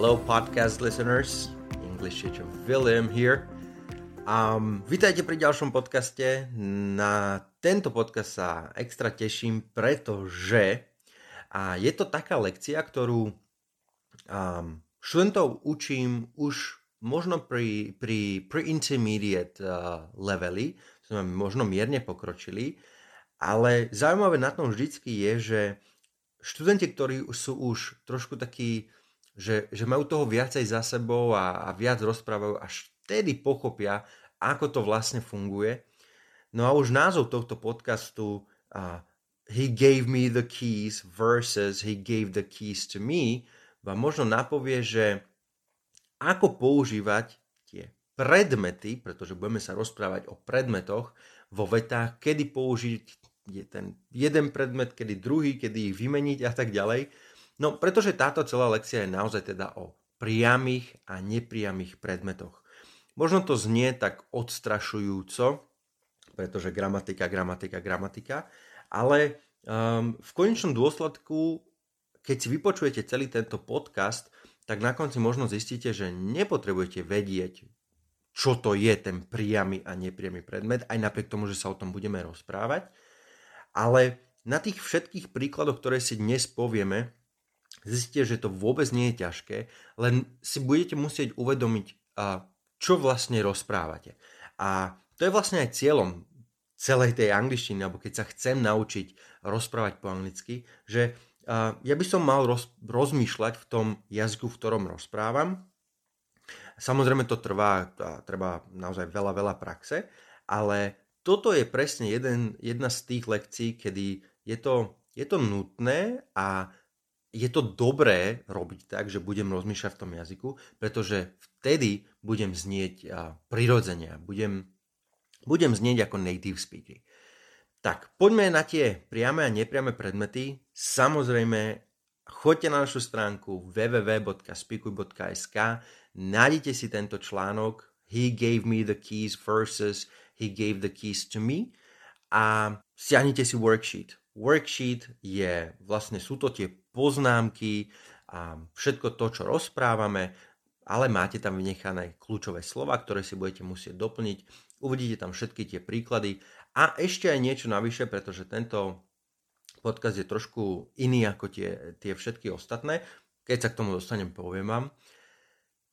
Hello, podcast listeners. English teacher William here. Um, vítajte pri ďalšom podcaste. Na tento podcast sa extra teším, pretože a je to taká lekcia, ktorú um, študentov učím už možno pri, pri, pri intermediate uh, leveli, sme možno mierne pokročili, ale zaujímavé na tom vždycky je, že študenti, ktorí sú už trošku takí, že, že majú toho viacej za sebou a, a viac rozprávajú, až vtedy pochopia, ako to vlastne funguje. No a už názov tohto podcastu uh, He gave me the keys versus He gave the keys to me vám možno napovie, že ako používať tie predmety, pretože budeme sa rozprávať o predmetoch vo vetách, kedy použiť je ten jeden predmet, kedy druhý, kedy ich vymeniť a tak ďalej. No, pretože táto celá lekcia je naozaj teda o priamých a nepriamých predmetoch. Možno to znie tak odstrašujúco, pretože gramatika, gramatika, gramatika, ale um, v konečnom dôsledku, keď si vypočujete celý tento podcast, tak na konci možno zistíte, že nepotrebujete vedieť, čo to je ten priamy a nepriamy predmet, aj napriek tomu, že sa o tom budeme rozprávať, ale na tých všetkých príkladoch, ktoré si dnes povieme, zistíte, že to vôbec nie je ťažké, len si budete musieť uvedomiť, čo vlastne rozprávate. A to je vlastne aj cieľom celej tej angličtiny, alebo keď sa chcem naučiť rozprávať po anglicky, že ja by som mal roz, rozmýšľať v tom jazyku, v ktorom rozprávam. Samozrejme to trvá, trvá naozaj veľa, veľa praxe, ale toto je presne jeden, jedna z tých lekcií, kedy je to, je to nutné a je to dobré robiť tak, že budem rozmýšľať v tom jazyku, pretože vtedy budem znieť prirodzene, budem, budem znieť ako native speaker. Tak, poďme na tie priame a nepriame predmety. Samozrejme, choďte na našu stránku www.speakuj.sk, nájdete si tento článok He gave me the keys versus He gave the keys to me a stiahnite si worksheet. Worksheet je, vlastne sú to tie poznámky a všetko to, čo rozprávame, ale máte tam vynechané kľúčové slova, ktoré si budete musieť doplniť. Uvidíte tam všetky tie príklady a ešte aj niečo navyše, pretože tento podcast je trošku iný ako tie, tie všetky ostatné. Keď sa k tomu dostanem, poviem vám.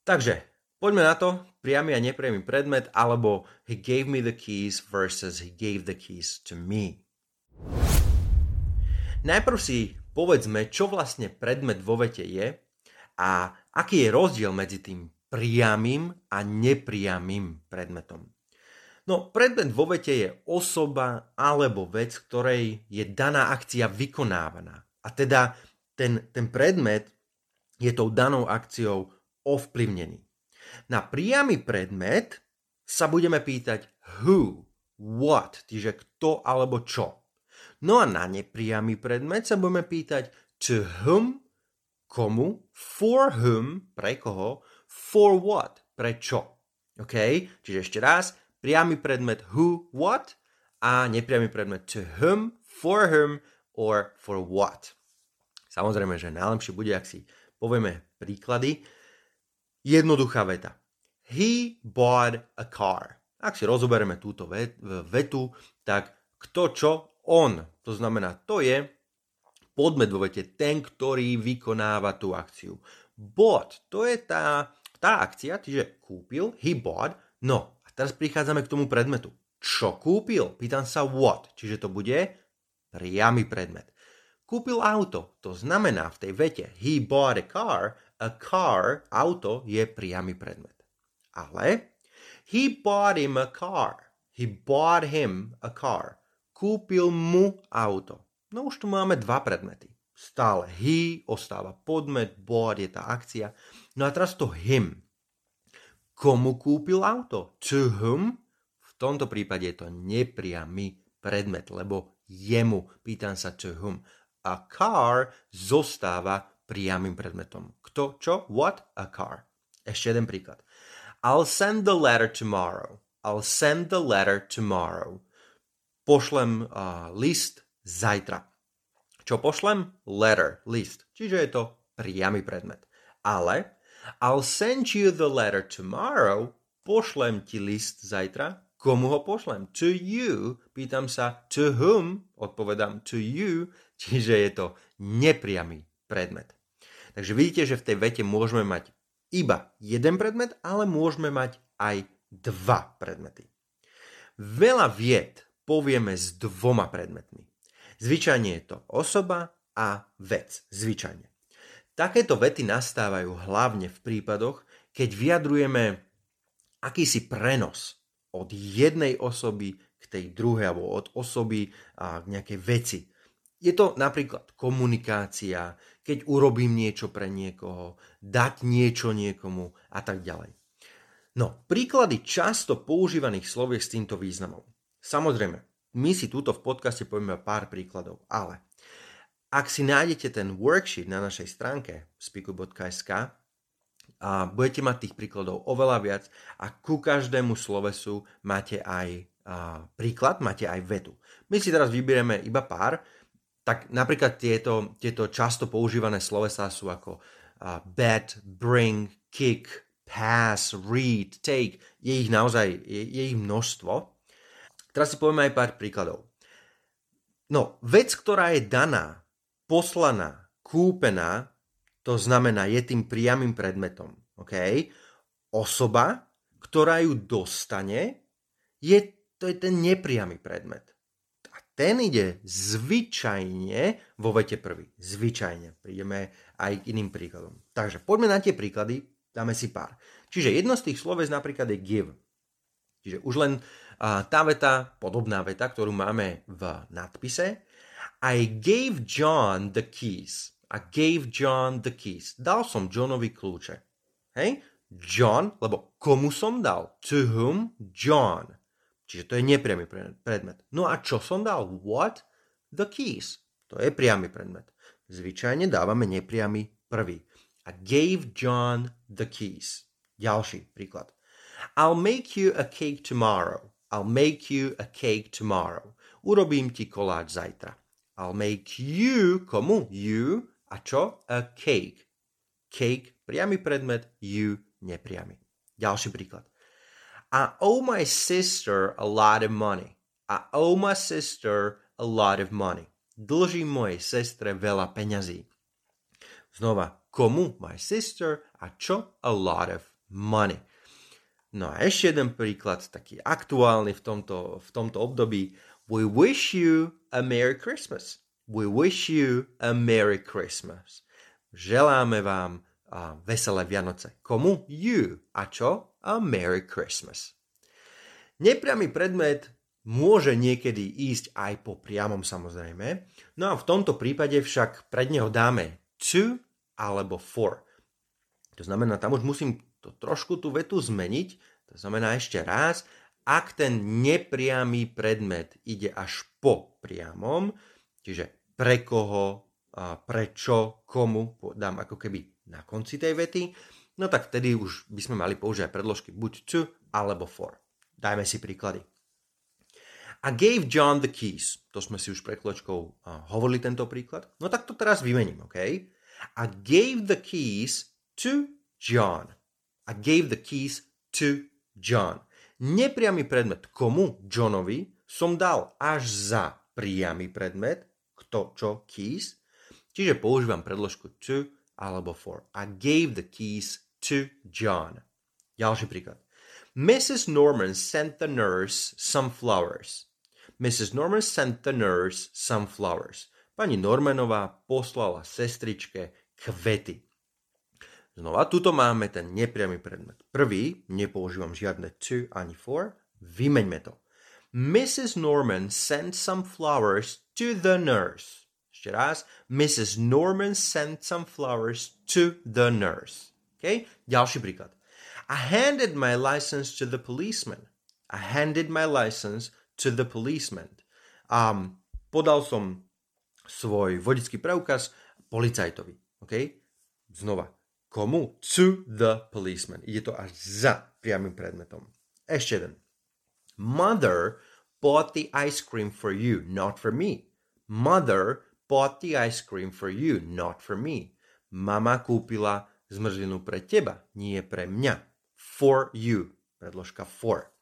Takže Poďme na to, priamy a nepriamy predmet, alebo he gave me the keys versus he gave the keys to me. Najprv si povedzme, čo vlastne predmet vo vete je a aký je rozdiel medzi tým priamým a nepriamým predmetom. No, predmet vo vete je osoba alebo vec, ktorej je daná akcia vykonávaná. A teda ten, ten predmet je tou danou akciou ovplyvnený. Na priamy predmet sa budeme pýtať who, what, čiže kto alebo čo. No a na nepriamy predmet sa budeme pýtať to whom, komu, for whom, pre koho, for what, pre čo. OK? Čiže ešte raz, priamy predmet who, what a nepriamy predmet to whom, for whom or for what. Samozrejme, že najlepšie bude, ak si povieme príklady. Jednoduchá veta. He bought a car. Ak si rozoberieme túto vetu, tak kto čo? On. To znamená, to je podmet vo vete, ten, ktorý vykonáva tú akciu. Bought, to je tá, tá akcia, čiže kúpil, he bought. No, a teraz prichádzame k tomu predmetu. Čo kúpil? Pýtam sa what, čiže to bude priamy predmet. Kúpil auto, to znamená v tej vete he bought a car, a car, auto, je priamy predmet. Ale he bought him a car. He bought him a car. Kúpil mu auto. No už tu máme dva predmety. Stále he ostáva podmet, bought je tá akcia. No a teraz to him. Komu kúpil auto? To whom? V tomto prípade je to nepriamy predmet, lebo jemu. Pýtam sa to whom. A car zostáva priamým predmetom. Kto, čo, what, a car. Ešte jeden príklad. I'll send the letter tomorrow. I'll send the letter tomorrow. Pošlem uh, list zajtra. Čo pošlem? Letter, list. Čiže je to priamy predmet. Ale I'll send you the letter tomorrow. Pošlem ti list zajtra. Komu ho pošlem? To you. Pýtam sa to whom. Odpovedám to you. Čiže je to nepriamy predmet. Takže vidíte, že v tej vete môžeme mať iba jeden predmet, ale môžeme mať aj dva predmety. Veľa vied povieme s dvoma predmetmi. Zvyčajne je to osoba a vec. Zvyčajne. Takéto vety nastávajú hlavne v prípadoch, keď vyjadrujeme akýsi prenos od jednej osoby k tej druhej alebo od osoby a k nejakej veci. Je to napríklad komunikácia, keď urobím niečo pre niekoho, dať niečo niekomu a tak ďalej. No, príklady často používaných sloviek s týmto významom. Samozrejme, my si túto v podcaste povieme pár príkladov, ale ak si nájdete ten worksheet na našej stránke spiku.sk a budete mať tých príkladov oveľa viac a ku každému slovesu máte aj a, príklad, máte aj vetu. My si teraz vyberieme iba pár, tak napríklad tieto, tieto často používané slovesá sú ako uh, bet, bring, kick, pass, read, take. Je ich naozaj, je, je ich množstvo. Teraz si povieme aj pár príkladov. No, vec, ktorá je daná, poslaná, kúpená, to znamená, je tým priamým predmetom. Okay? Osoba, ktorá ju dostane, je, to je ten nepriamy predmet. A ten ide zvyčajne vo vete prvý. Zvyčajne. Prídeme aj k iným príkladom. Takže poďme na tie príklady, dáme si pár. Čiže jedno z tých sloves napríklad je give. Čiže už len a tá veta, podobná veta, ktorú máme v nadpise, I gave John the keys. I gave John the keys. Dal som Johnovi kľúče. Hej? John, lebo komu som dal? To whom? John. Čiže to je nepriamy predmet. No a čo som dal? What? The keys. To je priamy predmet. Zvyčajne dávame nepriamy prvý. I gave John the keys. Ďalší príklad. I'll make you a cake tomorrow. I'll make you a cake tomorrow. Urobím ti koláč zajtra. I'll make you, komu? You. A čo? A cake. Cake, priamy predmet, you, nepriamy. Ďalší príklad. I owe my sister a lot of money. I owe my sister a lot of money. Dlžím mojej sestre veľa peňazí. Znova, komu? My sister. A čo? A lot of money. No a ešte jeden príklad, taký aktuálny v tomto, v tomto období. We wish you a Merry Christmas. We wish you a Merry Christmas. Želáme vám a veselé Vianoce. Komu? You. A čo? A Merry Christmas. Nepriamy predmet môže niekedy ísť aj po priamom samozrejme. No a v tomto prípade však pred neho dáme to alebo for. To znamená, tam už musím to trošku tú vetu zmeniť. To znamená ešte raz, ak ten nepriamy predmet ide až po priamom, čiže pre koho, prečo, komu, dám ako keby na konci tej vety, no tak vtedy už by sme mali použiť predložky buď to alebo for. Dajme si príklady. I gave John the keys. To sme si už pred chvíľočkou hovorili tento príklad. No tak to teraz vymením, OK? I gave the keys to John. I gave the keys to John. Nepriamy predmet komu, Johnovi, som dal až za priamy predmet, kto, čo, keys, čiže používam predložku to alebo for. I gave the keys to John. Ďalší príklad. Mrs. Norman sent the nurse some flowers. Mrs. Norman sent the nurse some flowers. Pani Normanová poslala sestričke kvety. Znova, tuto máme ten nepriamy predmet. Prvý, nepoužívam žiadne to ani for, vymeňme to. Mrs. Norman sent some flowers to the nurse. Ešte raz. Mrs. Norman sent some flowers to the nurse. Okay? Ďalší príklad. I handed my license to the policeman. I handed my license to the policeman. Um, podal som svoj vodický preukaz policajtovi. Okay? Znova. Komu? To the policeman. Ide to až za priamým predmetom. Ešte jeden. Mother bought the ice cream for you, not for me. Mother bought the ice cream for you, not for me. Mama kúpila zmrzlinu pre teba, nie pre mňa. For you. Predložka for.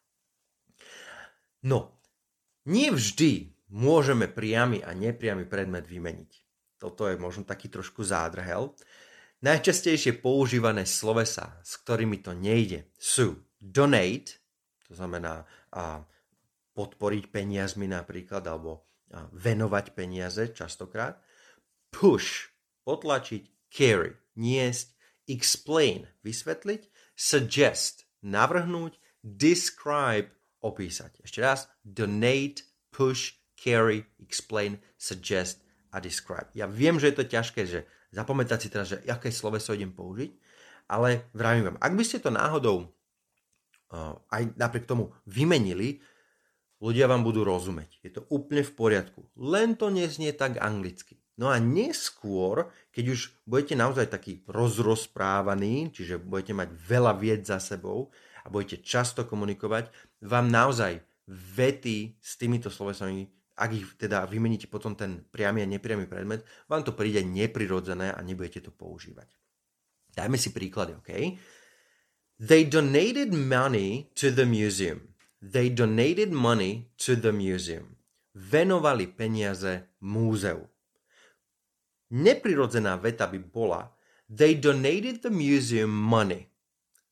No, nie vždy môžeme priamy a nepriamy predmet vymeniť. Toto je možno taký trošku zádrhel. Najčastejšie používané slovesa, s ktorými to nejde, sú donate, to znamená a, podporiť peniazmi napríklad, alebo a, venovať peniaze častokrát, push, potlačiť, carry, niesť, explain, vysvetliť, suggest, navrhnúť, describe, opísať. Ešte raz, donate, push, carry, explain, suggest a describe. Ja viem, že je to ťažké, že zapamätať si teraz, že aké sloveso idem použiť, ale vravím vám, ak by ste to náhodou aj napriek tomu vymenili, ľudia vám budú rozumieť. Je to úplne v poriadku. Len to neznie tak anglicky. No a neskôr, keď už budete naozaj taký rozrozprávaný, čiže budete mať veľa vied za sebou a budete často komunikovať, vám naozaj vety s týmito slovesami, ak ich teda vymeníte potom ten priamy a nepriamy predmet, vám to príde neprirodzené a nebudete to používať. Dajme si príklady, OK? They donated money to the museum. They donated money to the museum. Venovali peniaze múzeu Neprirodzená veta by bola They donated the museum money.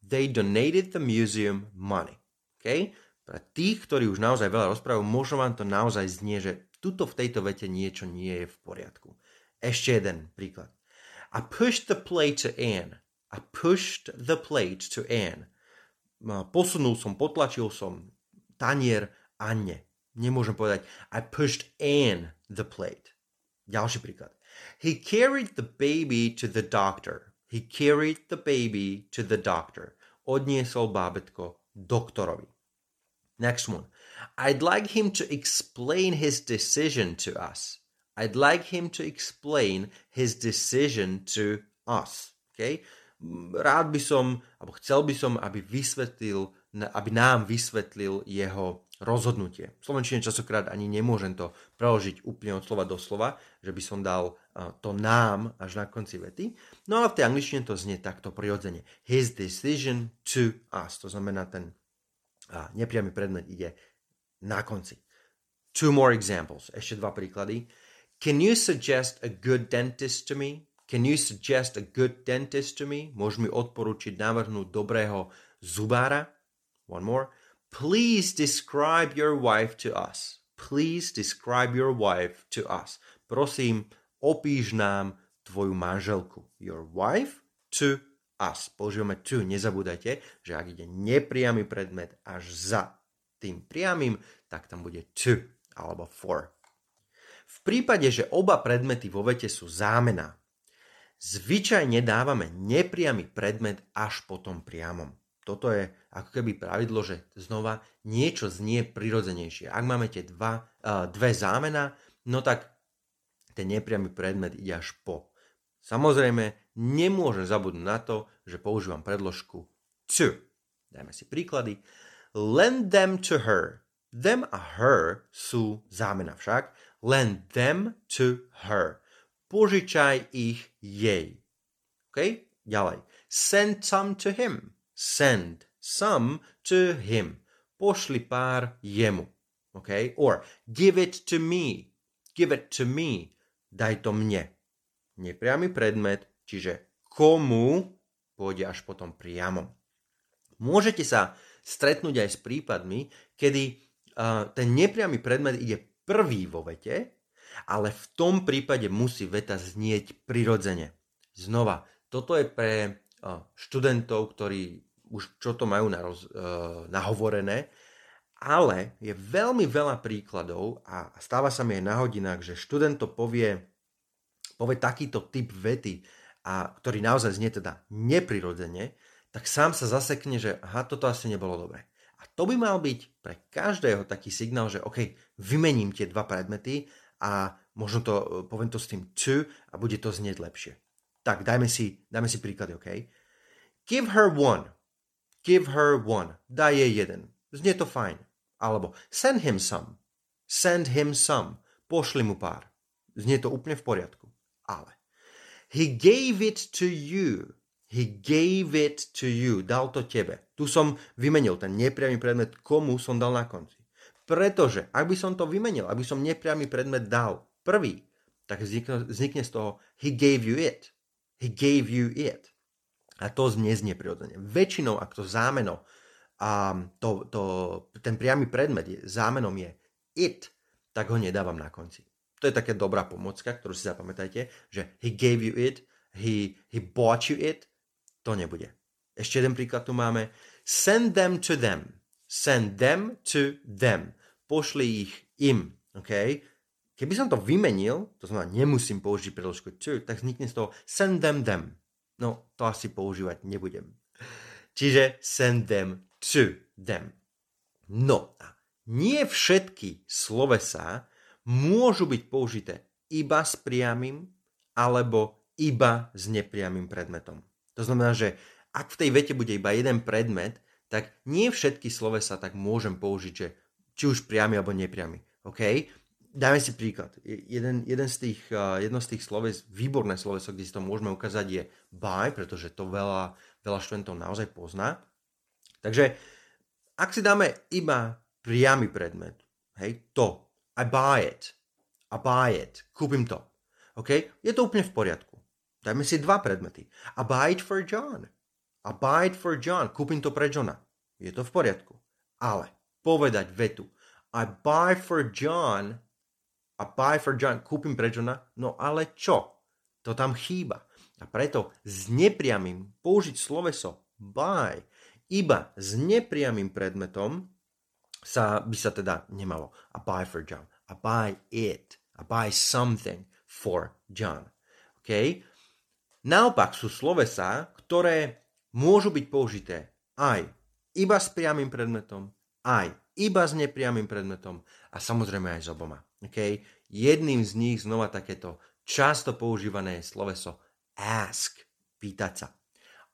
They donated the museum money. Okay? Pre tých, ktorí už naozaj veľa rozprávajú, možno vám to naozaj znie, že tuto v tejto vete niečo nie je v poriadku. Ešte jeden príklad. I pushed the plate to Anne. I pushed the plate to Anne. Posunul som, potlačil som tanier Anne. Nemôžem povedať I pushed Anne the plate. Ďalší príklad. He carried the baby to the doctor. He carried the baby to the doctor. Odniesol bábetko doktorovi. Next one. I'd like him to explain his decision to us. I'd like him to explain his decision to us. Okay? Rád by som, alebo chcel by som, aby vysvetlil, aby nám vysvetlil jeho rozhodnutie. V Slovenčine časokrát ani nemôžem to preložiť úplne od slova do slova, že by som dal to nám až na konci vety. No ale v tej angličtine to znie takto prirodzene. His decision to us. To znamená, ten nepriamy predmet ide na konci. Two more examples. Ešte dva príklady. Can you suggest a good dentist to me? Can you suggest a good dentist to me? Môž mi odporučiť, navrhnúť dobrého zubára? One more. Please describe your wife to us. Please describe your wife to us. Prosím, opíš nám tvoju manželku. Your wife to us. Používame to. Nezabúdajte, že ak ide nepriamy predmet až za tým priamým, tak tam bude to alebo for. V prípade, že oba predmety vo vete sú zámena, zvyčajne dávame nepriamy predmet až po tom priamom toto je ako keby pravidlo, že znova niečo znie prirodzenejšie. Ak máme tie dva, uh, dve zámena, no tak ten nepriamy predmet ide až po. Samozrejme, nemôžem zabudnúť na to, že používam predložku to. Dajme si príklady. Lend them to her. Them a her sú zámena však. Lend them to her. Požičaj ich jej. OK? Ďalej. Send some to him. Send some to him. Pošli pár jemu. Okay? Or give it to me. Give it to me. Daj to mne. Nepriamy predmet, čiže komu pôjde až potom priamo. Môžete sa stretnúť aj s prípadmi, kedy uh, ten nepriamy predmet ide prvý vo vete, ale v tom prípade musí veta znieť prirodzene. Znova, toto je pre študentov, ktorí už čo to majú naroz, uh, nahovorené, ale je veľmi veľa príkladov a stáva sa mi aj na hodinách, že študent to povie, povie takýto typ vety, a ktorý naozaj znie teda neprirodzene, tak sám sa zasekne, že aha, toto asi nebolo dobre. A to by mal byť pre každého taký signál, že OK, vymením tie dva predmety a možno to, poviem to s tým to a bude to znieť lepšie. Tak, dajme si, dajme si príklady, OK? Give her one. Give her one. Daj jej jeden. Znie to fajn. Alebo send him some. Send him some. Pošli mu pár. Znie to úplne v poriadku. Ale he gave it to you. He gave it to you. Dal to tebe. Tu som vymenil ten nepriamy predmet, komu som dal na konci. Pretože ak by som to vymenil, aby som nepriamy predmet dal prvý, tak vznikne, vznikne z toho he gave you it. He gave you it. A to zneznie prirodzene. Väčšinou, ak to zámeno, a to, to, ten priamy predmet je, zámenom je it, tak ho nedávam na konci. To je taká dobrá pomocka, ktorú si zapamätajte, že he gave you it, he, he bought you it, to nebude. Ešte jeden príklad tu máme. Send them to them. Send them to them. Pošli ich im. Okay? Keby som to vymenil, to znamená nemusím použiť predložku to, tak vznikne z toho send them them. No, to asi používať nebudem. Čiže send them to them. No a nie všetky slovesa môžu byť použité iba s priamým alebo iba s nepriamým predmetom. To znamená, že ak v tej vete bude iba jeden predmet, tak nie všetky slovesa tak môžem použiť, že či už priamy alebo nepriamy. OK? Dáme si príklad. Jeden, jeden z tých, uh, jedno z tých sloves, výborné sloveso, kde si to môžeme ukázať, je buy, pretože to veľa, veľa študentov naozaj pozná. Takže ak si dáme iba priamy predmet, hej, to, I buy it. I buy it. Kúpim to. OK? Je to úplne v poriadku. Dajme si dva predmety. I buy it for John. I buy it for John. Kúpim to pre Johna. Je to v poriadku. Ale povedať vetu I buy for John I buy for John. Kúpim pre Johna. No ale čo? To tam chýba. A preto s nepriamým použiť sloveso buy iba s nepriamým predmetom sa, by sa teda nemalo. A buy for John. A buy it. A buy something for John. OK? Naopak sú slovesa, ktoré môžu byť použité aj iba s priamým predmetom, aj iba s nepriamým predmetom a samozrejme aj s oboma. Okay? Jedným z nich znova takéto často používané sloveso ask, pýtať sa.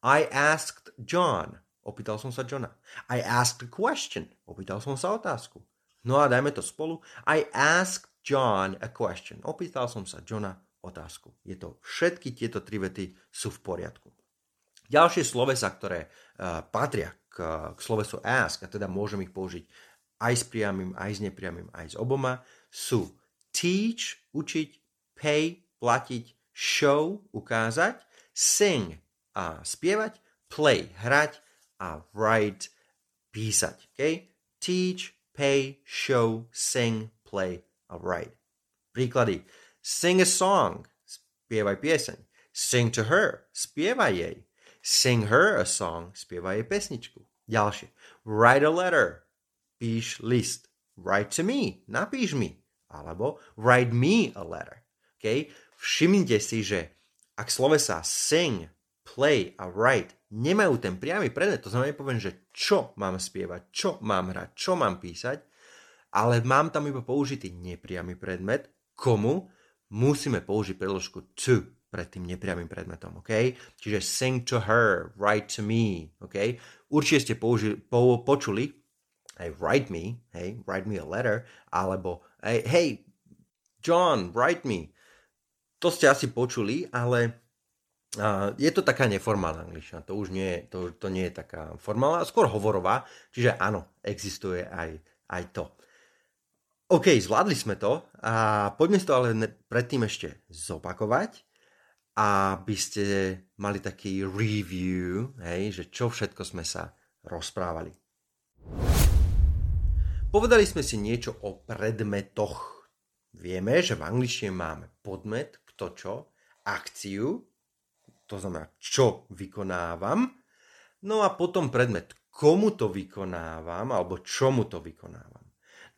I asked John. Opýtal som sa Johna. I asked a question. Opýtal som sa otázku. No a dajme to spolu. I asked John a question. Opýtal som sa Johna otázku. Je to, všetky tieto tri vety sú v poriadku. Ďalšie slovesa, ktoré uh, patria k, k slovesu ask, a teda môžem ich použiť aj s priamým, aj s nepriamým, aj s oboma, sú teach, učiť, pay, platiť, show, ukázať, sing a spievať, play, hrať a write, písať. Okay? Teach, pay, show, sing, play a write. Príklady. Sing a song, spievaj pieseň. Sing to her, spievaj jej. Sing her a song, spievaj jej pesničku. Ďalšie. Write a letter, píš list. Write to me, napíš mi. Alebo write me a letter. Okay? Všimnite si, že ak slovesa sing, play a write nemajú ten priamy predmet, to znamená, nepoviem, že čo mám spievať, čo mám hrať, čo mám písať, ale mám tam iba použitý nepriamy predmet, komu musíme použiť predložku to pred tým nepriamým predmetom, OK? Čiže sing to her, write to me, OK? Určite ste použi- po, počuli hey, write me, hey, write me a letter, alebo hey, hey, John, write me. To ste asi počuli, ale je to taká neformálna angličtina, to už nie to, to nie je taká formálna, skôr hovorová, čiže áno, existuje aj, aj to. OK, zvládli sme to a poďme to ale predtým ešte zopakovať, aby ste mali taký review, hej, že čo všetko sme sa rozprávali. Povedali sme si niečo o predmetoch. Vieme, že v angličtine máme podmet, kto čo, akciu, to znamená, čo vykonávam, no a potom predmet, komu to vykonávam, alebo čomu to vykonávam.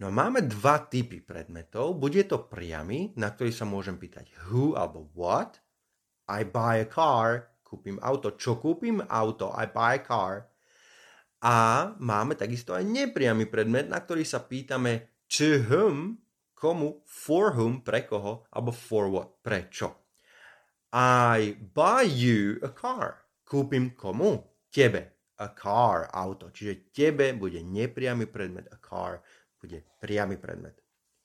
No máme dva typy predmetov. Bude to priamy, na ktorý sa môžem pýtať who alebo what. I buy a car, kúpim auto. Čo kúpim? Auto. I buy a car. A máme takisto aj nepriamy predmet, na ktorý sa pýtame to whom, komu, for whom, pre koho, alebo for what, pre čo. I buy you a car. Kúpim komu? Tebe. A car, auto. Čiže tebe bude nepriamy predmet. A car bude priamy predmet.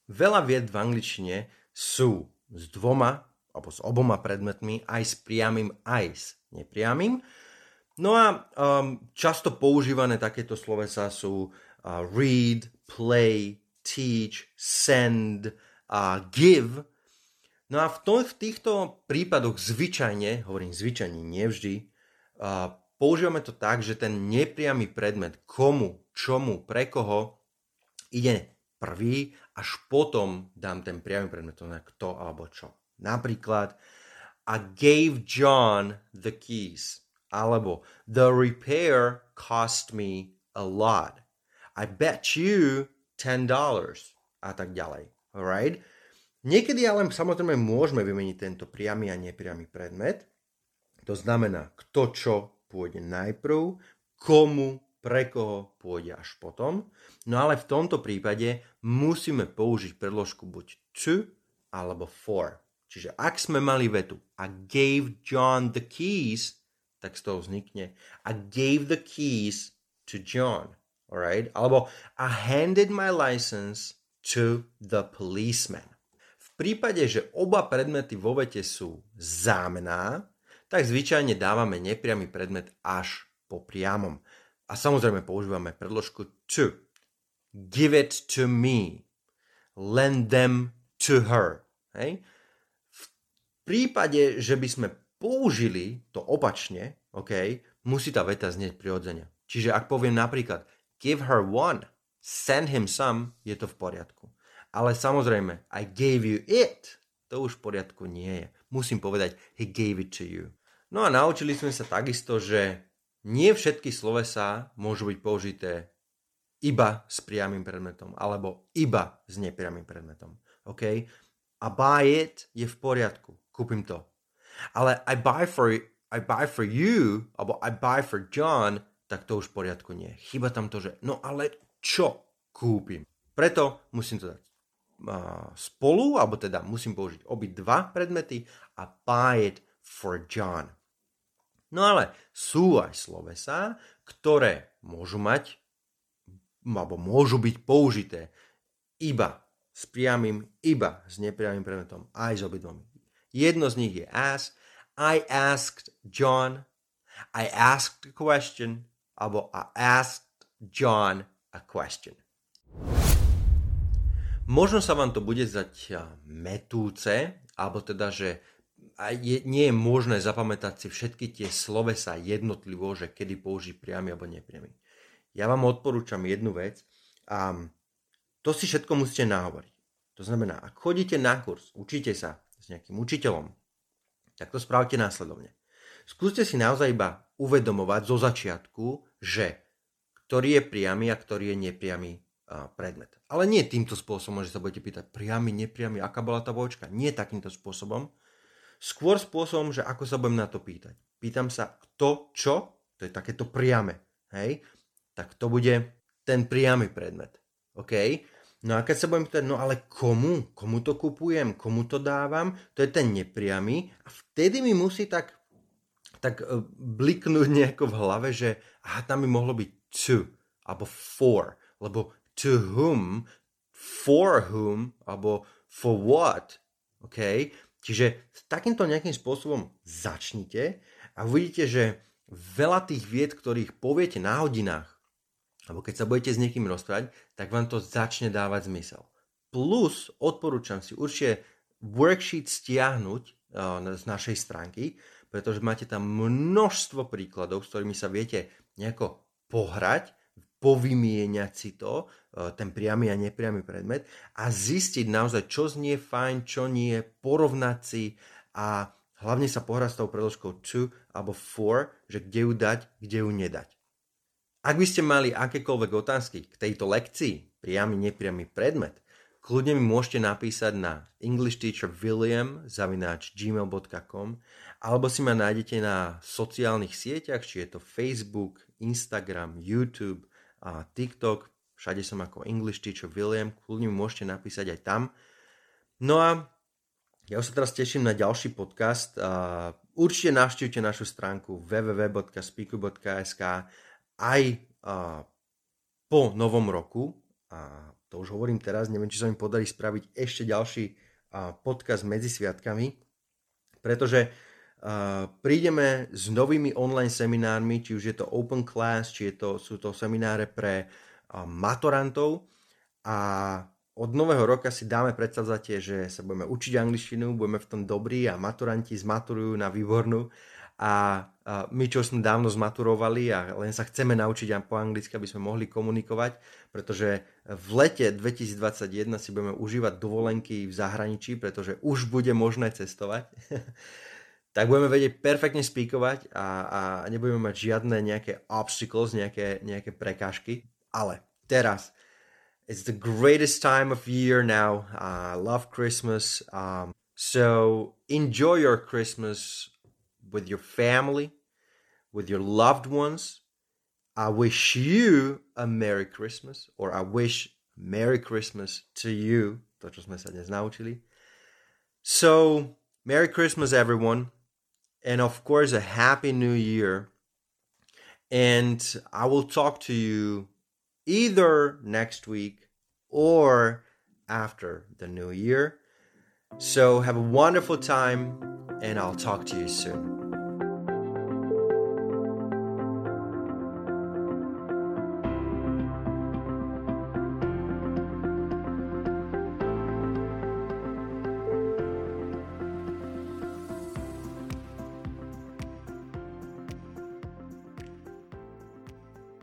Veľa vied v angličtine sú s dvoma alebo s oboma predmetmi, aj s priamým, aj s nepriamým. No a um, často používané takéto slovesa sú uh, read, play, teach, send, uh, give. No a v, to, v týchto prípadoch zvyčajne, hovorím zvyčajne, nevždy, uh, používame to tak, že ten nepriamy predmet komu, čomu, pre koho ide prvý, až potom dám ten priamy predmet, to kto alebo čo. Napríklad I gave John the keys. Alebo the repair cost me a lot. I bet you $10 a tak ďalej. Alright? Niekedy ale samozrejme môžeme vymeniť tento priamy a nepriamy predmet. To znamená, kto čo pôjde najprv, komu, pre koho pôjde až potom. No ale v tomto prípade musíme použiť predložku buď to alebo for. Čiže ak sme mali vetu I gave John the keys, tak z toho vznikne I gave the keys to John. Alright? Alebo I handed my license to the policeman. V prípade, že oba predmety vo vete sú zámená, tak zvyčajne dávame nepriamy predmet až po priamom. A samozrejme používame predložku to. Give it to me. Lend them to her. Hej? prípade, že by sme použili to opačne, OK, musí tá veta znieť prirodzene. Čiže ak poviem napríklad give her one, send him some, je to v poriadku. Ale samozrejme, I gave you it, to už v poriadku nie je. Musím povedať, he gave it to you. No a naučili sme sa takisto, že nie všetky slovesá môžu byť použité iba s priamým predmetom, alebo iba s nepriamým predmetom. OK? A buy it je v poriadku kúpim to. Ale I buy for, I buy for you, alebo I buy for John, tak to už v poriadku nie. Chyba tam to, že no ale čo kúpim? Preto musím to dať spolu, alebo teda musím použiť obi dva predmety a buy it for John. No ale sú aj slovesa, ktoré môžu mať alebo môžu byť použité iba s priamým, iba s nepriamým predmetom, aj s obidvomi. Jedno z nich je ask. I asked John. I asked a question. Alebo I asked John a question. Možno sa vám to bude zdať metúce, alebo teda, že je, nie je možné zapamätať si všetky tie slovesa jednotlivo, že kedy použiť priamy alebo nepriamy. Ja vám odporúčam jednu vec a to si všetko musíte nahovoriť. To znamená, ak chodíte na kurz, učíte sa, s nejakým učiteľom, tak to spravte následovne. Skúste si naozaj iba uvedomovať zo začiatku, že ktorý je priamy a ktorý je nepriamy predmet. Ale nie týmto spôsobom, že sa budete pýtať priamy, nepriamy, aká bola tá vočka. Nie takýmto spôsobom. Skôr spôsobom, že ako sa budem na to pýtať. Pýtam sa, kto, čo, to je takéto priame. Hej? Tak to bude ten priamy predmet. OK? No a keď sa budem pýtať, no ale komu? Komu to kupujem? Komu to dávam? To je ten nepriamy. A vtedy mi musí tak, tak e, bliknúť nejako v hlave, že aha, tam by mohlo byť to, alebo for, lebo to whom, for whom, alebo for what. OK? Čiže takýmto nejakým spôsobom začnite a uvidíte, že veľa tých vied, ktorých poviete na hodinách, alebo keď sa budete s niekým rozprávať, tak vám to začne dávať zmysel. Plus odporúčam si určite worksheet stiahnuť uh, z našej stránky, pretože máte tam množstvo príkladov, s ktorými sa viete nejako pohrať, povymieňať si to, uh, ten priamy a nepriamy predmet a zistiť naozaj, čo znie fajn, čo nie, porovnať si a hlavne sa pohrať s tou predložkou to alebo for, že kde ju dať, kde ju nedať. Ak by ste mali akékoľvek otázky k tejto lekcii, priamy, nepriamy predmet, kľudne mi môžete napísať na englishteacherwilliam.gmail.com alebo si ma nájdete na sociálnych sieťach, či je to Facebook, Instagram, YouTube a TikTok. Všade som ako English Teacher William, kľudne môžete napísať aj tam. No a ja sa teraz teším na ďalší podcast. Určite navštívte našu stránku www.speaku.sk aj po novom roku, a to už hovorím teraz, neviem, či sa mi podarí spraviť ešte ďalší podcast medzi sviatkami, pretože prídeme s novými online seminármi, či už je to open class, či je to, sú to semináre pre maturantov. A od nového roka si dáme predstavzatie, že sa budeme učiť angličtinu, budeme v tom dobrí a maturanti zmaturujú na výbornú. A my, čo sme dávno zmaturovali a len sa chceme naučiť po anglicky, aby sme mohli komunikovať, pretože v lete 2021 si budeme užívať dovolenky v zahraničí, pretože už bude možné cestovať, tak budeme vedieť perfektne spíkovať a, a nebudeme mať žiadne nejaké obstacles, nejaké, nejaké prekážky. Ale teraz, it's the greatest time of year now. I love Christmas. Um, so enjoy your Christmas with your family, with your loved ones. I wish you a Merry Christmas, or I wish Merry Christmas to you. To, čo sme sa dnes naučili. So, Merry Christmas, everyone. And of course, a Happy New Year. And I will talk to you either next week or after the new year. So, have a wonderful time, and I'll talk to you soon.